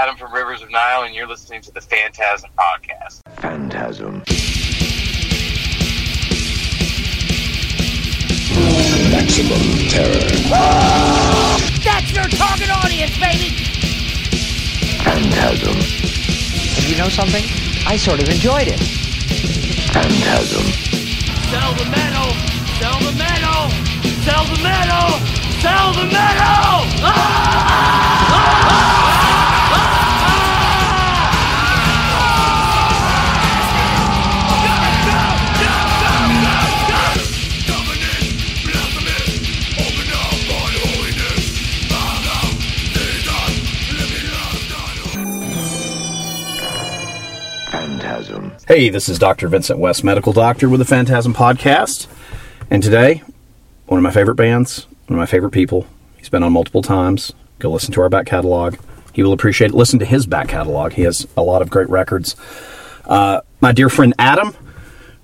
Adam from Rivers of Nihil, and you're listening to the Phantasm Podcast. Phantasm. Maximum terror. That's your target audience, baby! Phantasm. And you know something? I sort of enjoyed it. Phantasm. Sell the metal! Sell the metal! Sell the metal! Sell the metal! Ah! Phantasm. Hey, this is Dr. Vincent West, medical doctor with the Phantasm Podcast. And today, one of my favorite bands, one of my favorite people. He's been on multiple times. Go listen to our back catalog. He will appreciate it. Listen to his back catalog. He has a lot of great records. Uh, my dear friend Adam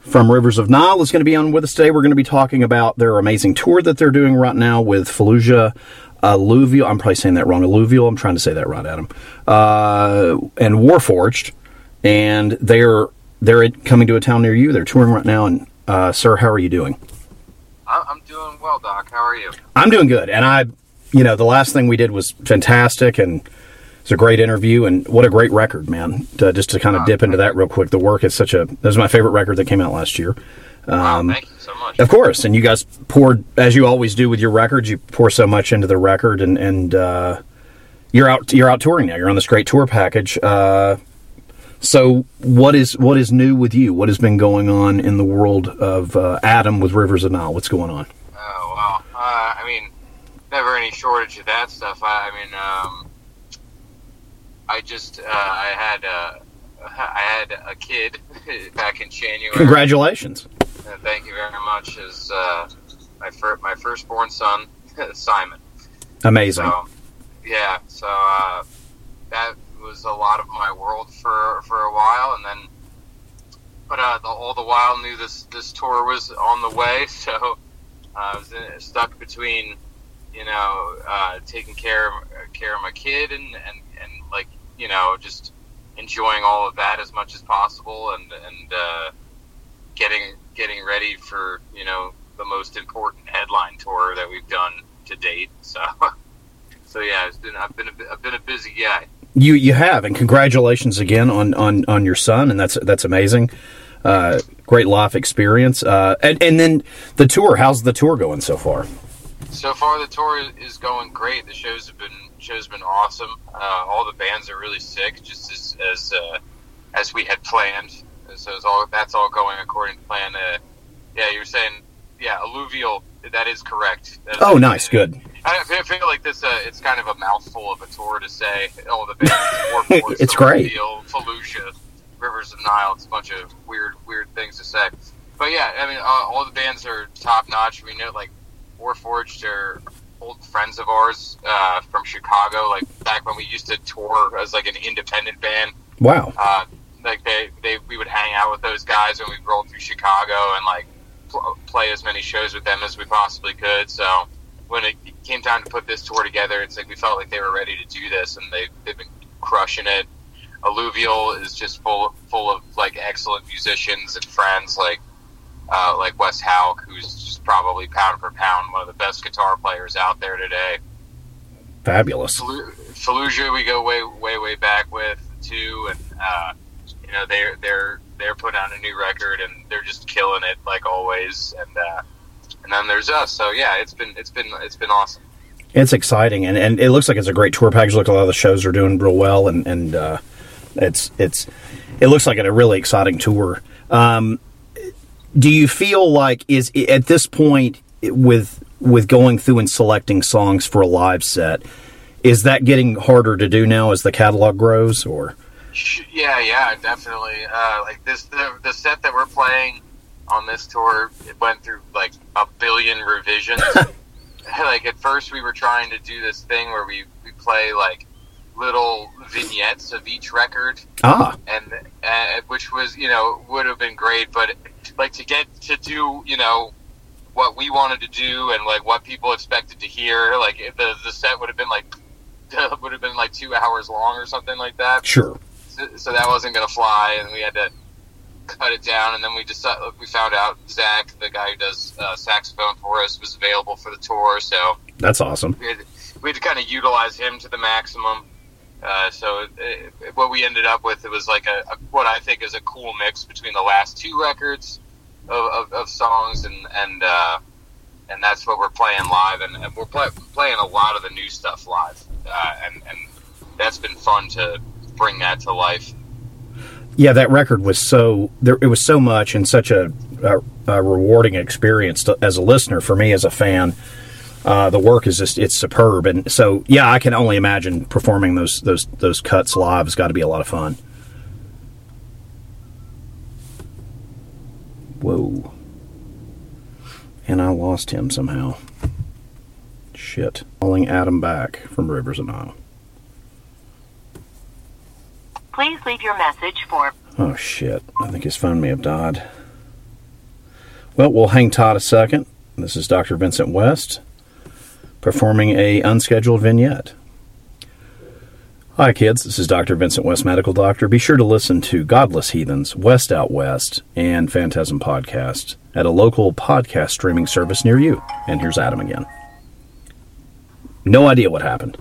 from Rivers of Nihil is going to be on with us today. We're going to be talking about their amazing tour that they're doing right now with Fallujah, Alluvial. I'm probably saying that wrong. Alluvial. I'm trying to say that right, Adam. Uh, and Warforged. And they're they're coming to a town near you. They're touring right now. And uh, sir, how are you doing? I- I'm doing well, Doc. How are you? I'm doing good. And I, you know, the last thing we did was fantastic and it's a great interview and what a great record, man. To, just to kind of dip into that real quick. The work is such a, that was my favorite record that came out last year. Wow, thank you so much. Of course. And you guys poured, as you always do with your records, you pour so much into the record and, and, uh, you're out, you're out touring now. You're on this great tour package. Uh, so what is what is new with you? What has been going on in the world of uh, Adam with Rivers of Nihil? What's going on? Oh well, uh, I mean, never any shortage of that stuff. I, I mean, um, I just uh, I had uh, I had a kid back in January. Congratulations. Uh, thank you very much. Is uh, my fir- my firstborn son, Simon. Amazing. So yeah, so uh, that was a lot of my world for for a while, and then, but uh, the, all the while knew this this tour was on the way, so uh, I was in, stuck between, you know, uh, taking care of care of my kid and and and like you know just enjoying all of that as much as possible, and and uh, getting getting ready for you know the most important headline tour that we've done to date. So. So yeah, it's been I've been a, I've been a busy guy. You you have, and congratulations again on on on your son, and that's that's amazing. Uh, great life experience, uh, and and then the tour. How's the tour going so far? So far, the tour is going great. The shows have been shows been awesome. Uh, all the bands are really sick, just as as uh, as we had planned. So it's all that's all going according to plan. Uh, yeah, you're saying yeah, alluvial. That is correct. That is- Oh, nice, good. I feel- like this. Uh, it's kind of a mouthful of a tour to say. All the bands. Warforged, It's great. Alluvial, Fallujah, Rivers of Nihil. It's a bunch of weird, weird things to say. But yeah, I mean, uh, all the bands are top notch. We know like Warforged are old friends of ours uh, from Chicago. Like back when we used to tour as like an independent band. Wow. Uh, like they, they, we would hang out with those guys when we rolled through Chicago and like pl- play as many shows with them as we possibly could. So when it came time to put this tour together, it's like we felt like they were ready to do this, and they they've been crushing it. Alluvial is just full full of like excellent musicians and friends like uh, like Wes Hauch, who's just probably pound for pound one of the best guitar players out there today. Fabulous. Fallujah, we go way, way, way back with too, and uh, you know they're they're they're putting out a new record and they're just killing it like always, and uh, and then there's us. So yeah, it's been it's been it's been awesome. It's exciting, and, and it looks like it's a great tour package. Look, a lot of the shows are doing real well, and and uh, it's it's it looks like a really exciting tour. Um, do you feel like is at this point with with going through and selecting songs for a live set? Is that getting harder to do now as the catalog grows, or Yeah, yeah, definitely. Uh, like this, the the set that we're playing on this tour, it went through like a billion revisions. like at first, we were trying to do this thing where we we play like little vignettes of each record, ah, and uh, which was you know would have been great, but like to get to do you know what we wanted to do and like what people expected to hear, like the the set would have been like would have been like two hours long or something like that. Sure. So, so that wasn't going to fly, and we had to cut it down. And then we decided we found out Zach, the guy who does uh, saxophone for us, was available for the tour. So That's awesome. we had, we had to kind of utilize him to the maximum. Uh, so it, it- what we ended up with it was like a, a what I think is a cool mix between the last two records of, of, of songs and and uh, and that's what we're playing live and, and we're play, playing a lot of the new stuff live uh, and and that's been fun to bring that to life. Yeah, that record was so there. It was so much and such a, a, a rewarding experience to, as a listener for me as a fan. Uh, the work is just it's superb, and so yeah, I can only imagine performing those those those cuts live has got to be a lot of fun. Whoa, and I lost him somehow. Shit, calling Adam back from Rivers of Nihil. Please leave your message for Oh shit! I think his phone may have died. Well, we'll hang tight a second. This is Dr. Vincent West performing a unscheduled vignette. Hi, kids. This is Dr. Vincent West, medical doctor. Be sure to listen to Godless Heathens, West Out West, and Phantasm Podcast at a local podcast streaming service near you. And here's Adam again. No idea what happened.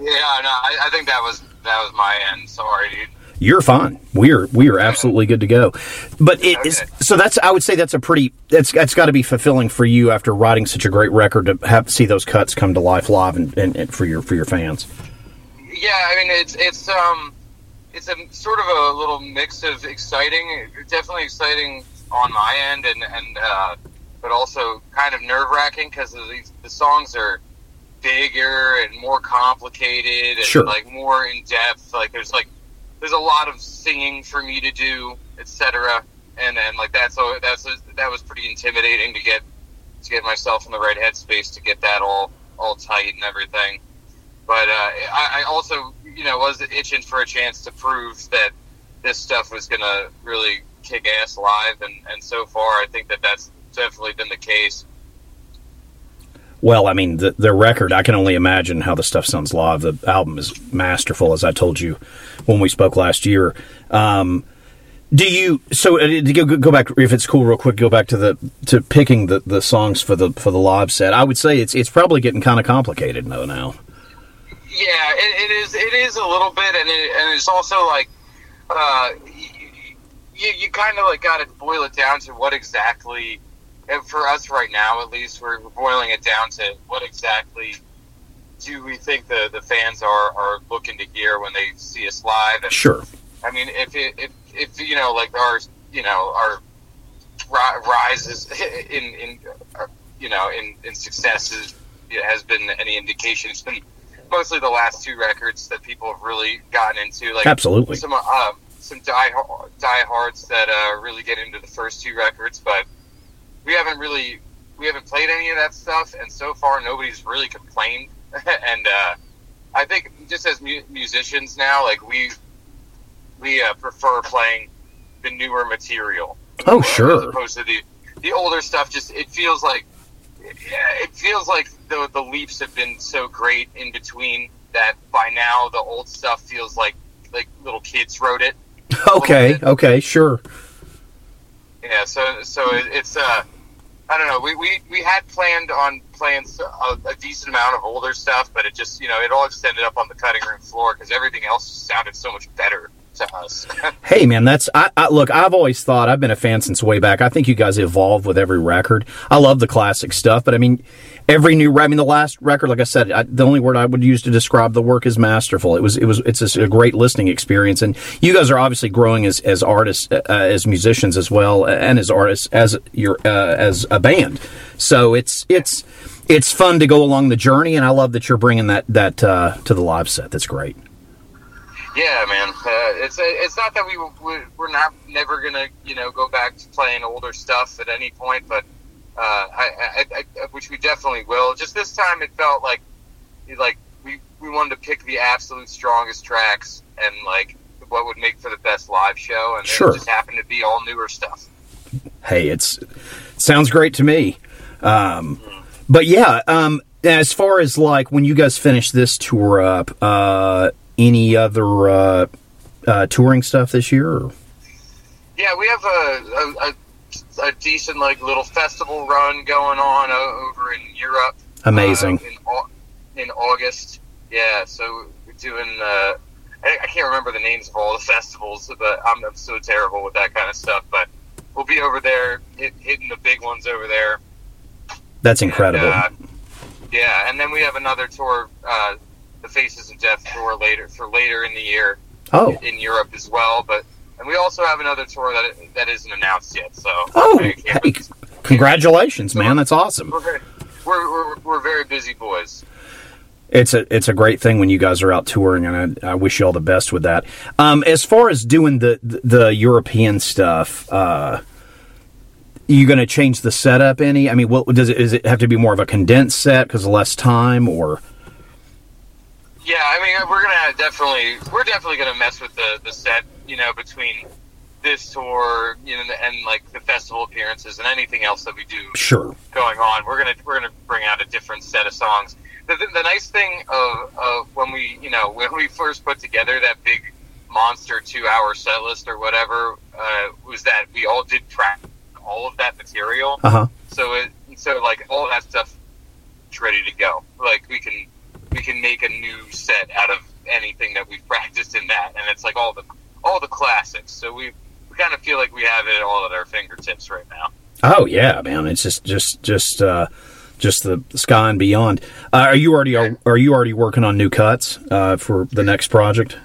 Yeah, no, I, I think that was that was my end. Sorry, dude. You're fine. We're we are absolutely good to go. But it is Okay. so that's I would say that's a pretty that's that's got to be fulfilling for you after writing such a great record to have see those cuts come to life live and, and, and for your for your fans. Yeah, I mean it's it's um it's a sort of a little mix of exciting, definitely exciting on my end, and and uh, but also kind of nerve wracking because the the songs are bigger and more complicated and Sure. like more in depth. Like there's like there's a lot of singing for me to do, etc. And and like that's so that's that was pretty intimidating to get to get myself in the right headspace to get that all all tight and everything. But uh, I, I also, you know, was itching for a chance to prove that this stuff was going to really kick ass live, and, and so far, I think that that's definitely been the case. Well, I mean the the record. I can only imagine how the stuff sounds live. The album is masterful, as I told you when we spoke last year. Um, do you so uh, go, go back if it's cool real quick go back to the to picking the, the songs for the for the live set i would say it's it's probably getting kind of complicated though now Yeah, it, it is. It is a little bit, and it, and it's also like, uh, you you kind of like got to boil it down to what exactly. And for us right now, at least, we're, boiling it down to what exactly do we think the, the fans are, are looking to hear when they see us live? And sure I mean, if it, if if you know, like our you know our ri- rises in in uh, you know in in successes has been any indication, it's been mostly the last two records that people have really gotten into. Like Absolutely. some uh, some die diehards that uh, really get into the first two records, but we haven't really we haven't played any of that stuff, and so far nobody's really complained. and uh, I think just as mu- musicians now, like we we uh, prefer playing the newer material. Oh, as sure. opposed to the the older stuff. Just it feels like yeah, it feels like the the leaps have been so great in between that by now the old stuff feels like like little kids wrote it. okay okay sure Yeah, so so it, it's uh, I don't know. We, we we had planned on playing a decent amount of older stuff, but it just you know it all just ended up on the cutting room floor because everything else sounded so much better hey man that's I, I look i've always thought i've been a fan since way back. I think you guys evolve with every record. I love the classic stuff but i mean every new i mean the last record like i said I, the only word i would use to describe the work is masterful. It was it was it's just a great listening experience and you guys are obviously growing as as artists uh, as musicians as well and as artists as your uh, as a band. So it's it's it's fun to go along the journey and i love that you're bringing that that uh, to the live set. That's great yeah, man. Uh, it's it's not that we we- we're not never gonna you know go back to playing older stuff at any point, but uh, I, I, I which we definitely will. Just this time, it felt like like we we wanted to pick the absolute strongest tracks and like what would make for the best live show, and Sure. it just happened to be all newer stuff. hey, it's sounds great to me. Um, but yeah, um, as far as like when you guys finish this tour up, uh, any other uh, uh, touring stuff this year? Or? Yeah, we have a, a, a, decent like little festival run going on over in Europe. Amazing. uh, in, Au- in August. Yeah, so we're doing. Uh, I, I can't remember the names of all the festivals, but I'm, I'm so terrible with that kind of stuff. But we'll be over there, hit, hitting the big ones over there. That's incredible. And, uh, yeah, and then we have another tour, uh, the Faces of Death tour later for later in the year oh, in Europe as well. But and we also have another tour that that isn't announced yet. So oh, hey, congratulations, man! That's awesome. we're, very, we're, we're we're very busy boys. It's a it's a great thing when you guys are out touring, and I, I wish you all the best with that. Um, as far as doing the the European stuff, uh, you going to change the setup any? I mean, what does it? Does it have to be more of a condensed set because less time, or Yeah, I mean, we're gonna definitely, we're definitely gonna mess with the the set, you know, between this tour, you know, and like the festival appearances and anything else that we do sure? going on. We're gonna we're gonna bring out a different set of songs. The, the, the nice thing of, of when we, you know, when we first put together that big monster two hour set list or whatever, uh, was that we all did track all of that material. Uh huh. So it so like all that stuff is ready to go. Like we can can make a new set out of anything that we've practiced in that, and it's like all the all the classics. So we we kind of feel like we have it all at our fingertips right now. Oh yeah, man! It's just just just uh, just the sky and beyond. Uh, are you already are, are you already working on new cuts uh, for the next project?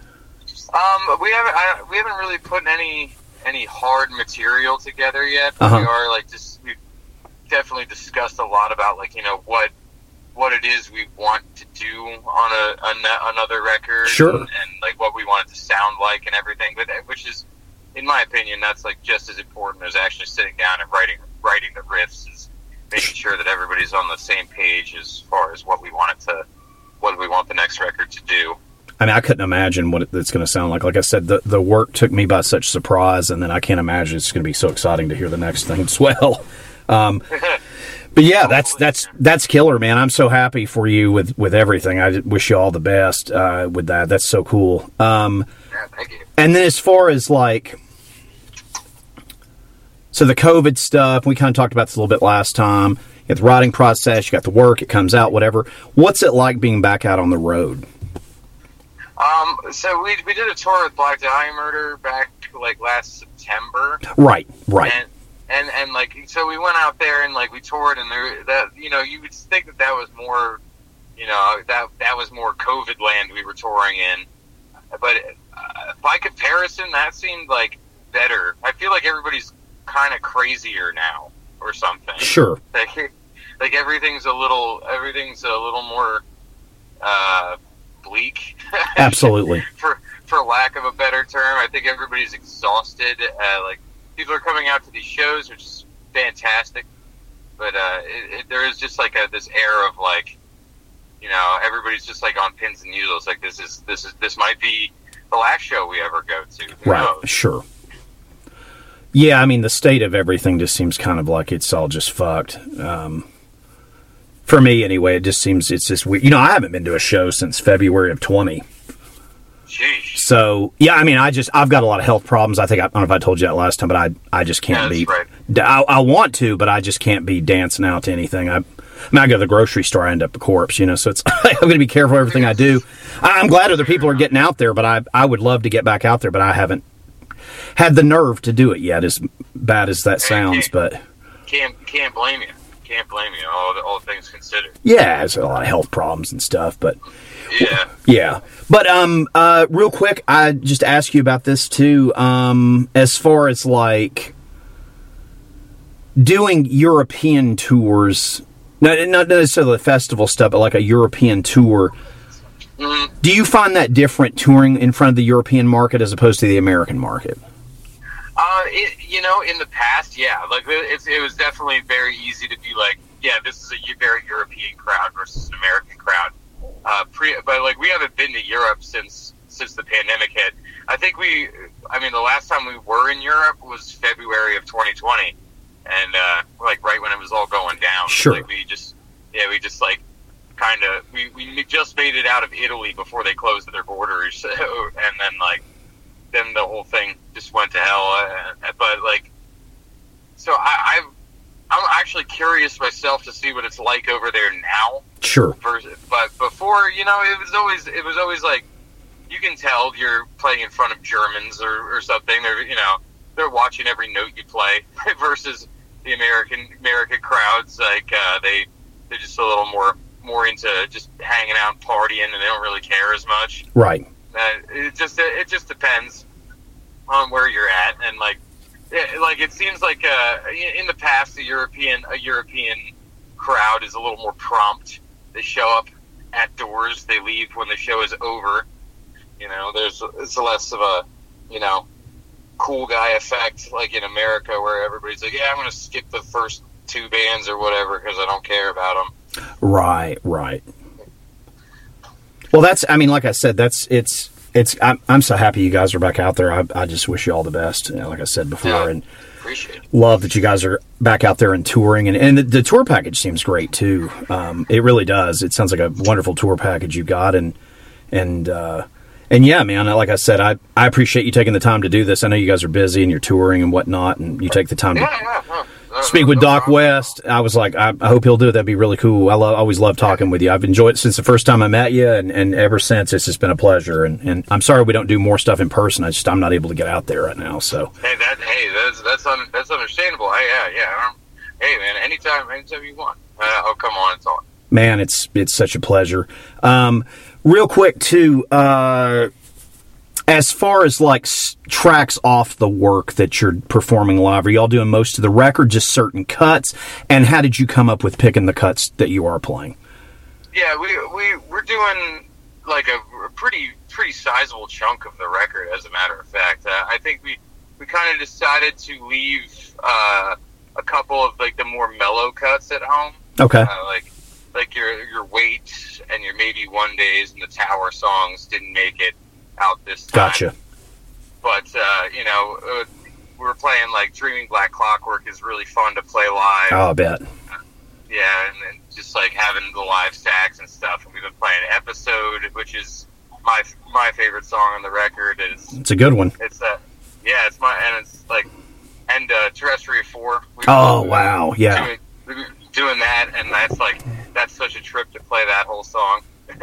Um, we haven't I, we haven't really put any any hard material together yet. But We Uh-huh. are like just we definitely discussed a lot about like you know what what it is we want to do on a, a another record, Sure. and, and like what we want it to sound like and everything. But which is, in my opinion, that's like just as important as actually sitting down and writing writing the riffs. Is making sure that everybody's on the same page as far as what we want it to, what we want the next record to do. I mean, I couldn't imagine what it's going to sound like. Like I said, the the work took me by such surprise, and then I can't imagine it's going to be so exciting to hear the next thing as well. Um, but yeah, that's that's that's killer, man. I'm so happy for you with with everything. I wish you all the best uh, with that. That's so cool. Um, Yeah, thank you. and then as far as like, so the COVID stuff, we kind of talked about this a little bit last time. You got the writing process, you got the work, it comes out, whatever. What's it like being back out on the road? Um, so we, we did a tour with Black Dahlia Murder back like last September, Right, right. and and and like so we went out there and like we toured, and there that you know you would think that that was more, you know that that was more COVID land we were touring in, but uh, by comparison, that seemed like better. I feel like everybody's kind of crazier now or something. Sure. Like, like everything's a little everything's a little more uh, bleak. Absolutely. for for lack of a better term. I think everybody's exhausted. Uh, like people are coming out to these shows, which is fantastic. But uh, it, it, there is just like a, this air of like, you know, everybody's just like on pins and needles. Like this is this is this might be the last show we ever go to. Who Right. knows? Sure. Yeah, I mean the state of everything just seems kind of like it's all just fucked. Um, for me, anyway, it just seems it's just weird. You know, I haven't been to a show since February of twenty. Sheesh. So yeah, I mean, I just I've got a lot of health problems. I think I, I don't know if I told you that last time, but I I just can't that's be. right. I, I want to, but I just can't be dancing out to anything. I, I mean, I go to the grocery store, I end up a corpse, you know. So it's I'm going to be careful with everything I do. I, I'm glad other people are getting out there, but I I would love to get back out there, but I haven't had the nerve to do it yet. As bad as that sounds, but Can't can't blame you. Can't blame you. All the, all things considered. yeah, it's a lot of health problems and stuff. But Yeah. Yeah. But um uh real quick, I just ask you about this too. Um as far as like doing European tours, not not necessarily the festival stuff, but like a European tour. Mhm. Do you find that different touring in front of the European market as opposed to the American market? Uh, it, you know, in the past, yeah, like it, it was definitely very easy to be like, yeah, this is a very European crowd versus an American crowd. Uh, pre, but like we haven't been to Europe since since the pandemic hit. I think we, I mean, the last time we were in Europe was February of 2020, and uh, like right when it was all going down. Sure. Like we just, yeah, we just like kind of we, we just made it out of Italy before they closed their borders, and then like then the whole thing just went to hell. Uh, but like, so I, I've. I'm actually curious myself to see what it's like over there now Sure. versus, but before, you know, it was always it was always like you can tell you're playing in front of Germans or, or something. They're you know they're watching every note you play versus the American American crowds. Like uh, they they're just a little more more into just hanging out and partying, and they don't really care as much. Right. Uh, it just it just depends on where you're at, and like it, like it seems like uh, in the past, the European a European crowd is a little more prompt. They show up at doors, they leave when the show is over. You know, there's it's less of a you know cool guy effect like in America where everybody's like, yeah, I'm going to skip the first two bands or whatever because I don't care about them. Right, right. Well, that's. I mean, like I said, that's it's it's. I'm, I'm so happy you guys are back out there. I, I just wish you all the best. You know, like I said before, Yeah. and Appreciate love that you guys are back out there and touring. And and the, the tour package seems great too. Um, it really does. It sounds like a wonderful tour package you got, and and uh, and yeah, man. Like I said, I I appreciate you taking the time to do this. I know you guys are busy and you're touring and whatnot, and you take the time to Yeah, yeah. Speak with Doc. West. I was like, I, I hope he'll do it. That'd be really cool. I lo- always love talking with you. I've enjoyed it since the first time I met you, and, and ever since it's just been a pleasure. And, and I'm sorry we don't do more stuff in person. I just I'm not able to get out there right now. So Hey, that hey, that's that's un, that's understandable. Hey, yeah, yeah. Hey, man, anytime, anytime you want, uh, I'll come on and talk. man, it's it's such a pleasure. Um, real quick too, uh, as far as like s- tracks off the work that you're performing live, are y'all doing most of the record, just certain cuts? And how did you come up with picking the cuts that you are playing? Yeah, we we we're doing like a, a pretty pretty sizable chunk of the record. As a matter of fact, uh, I think we we kind of decided to leave uh, a couple of like the more mellow cuts at home. Okay. uh, like like your your weight and your maybe one days and the tower songs didn't make it out this time. Gotcha. But uh, you know, uh, we're playing like Dreaming Black Clockwork is really fun to play live. Oh, I bet. Yeah, and then just like having the live stacks and stuff. And we've been playing Episode, which is my my favorite song on the record. Is It's a good one. it's uh, yeah, it's my and it's like and uh, Terrestria Four. We've Oh, been wow. Yeah. doing, doing that, and that's like that's such a trip to play that whole song.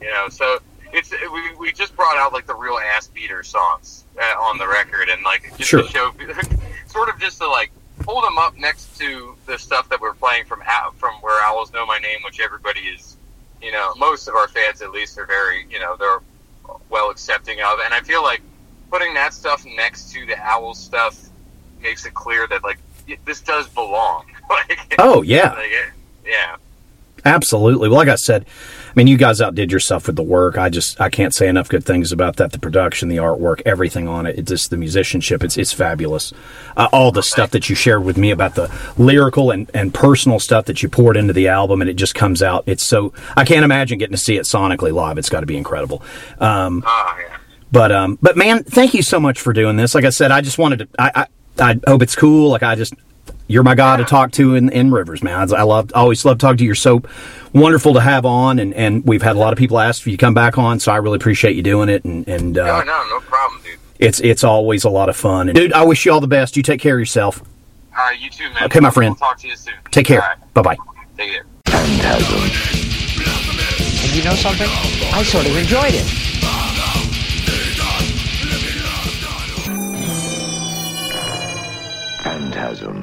you know, so it's we, we just brought out like the real ass beater songs uh, on the record, and like just Sure. to show, sort of just to like hold them up next to the stuff that we're playing from from where owls know my name, which everybody is, you know, most of our fans at least are very, you know, they're well accepting of, and I feel like putting that stuff next to the owl stuff makes it clear that like this does belong. like, Oh, yeah. like, yeah. Absolutely. Well, like I said, I mean, you guys outdid yourself with the work. I just I can't say enough good things about that. The production, the artwork, everything on it. It's just the musicianship. It's it's fabulous. Uh, all the stuff that you shared with me about the lyrical and, and personal stuff that you poured into the album, and it just comes out. It's so I can't imagine getting to see it sonically live. It's got to be incredible. Um, Oh yeah. but um, but man, thank you so much for doing this. Like I said, I just wanted to. I I, I hope it's cool. Like I just, you're my guy to talk to in, in Rivers, man. I, I love, always love talking to you. You're so wonderful to have on, and, and we've had a lot of people ask if you to come back on, so I really appreciate you doing it. And and No, uh, no, no problem, dude. it's it's always a lot of fun. And dude, I wish you all the best. You take care of yourself. All right, you too, man. Okay, my friend. We'll talk to you soon. Take care. All right, Bye bye. take care. And you know something? I sort of enjoyed it. Phantasm.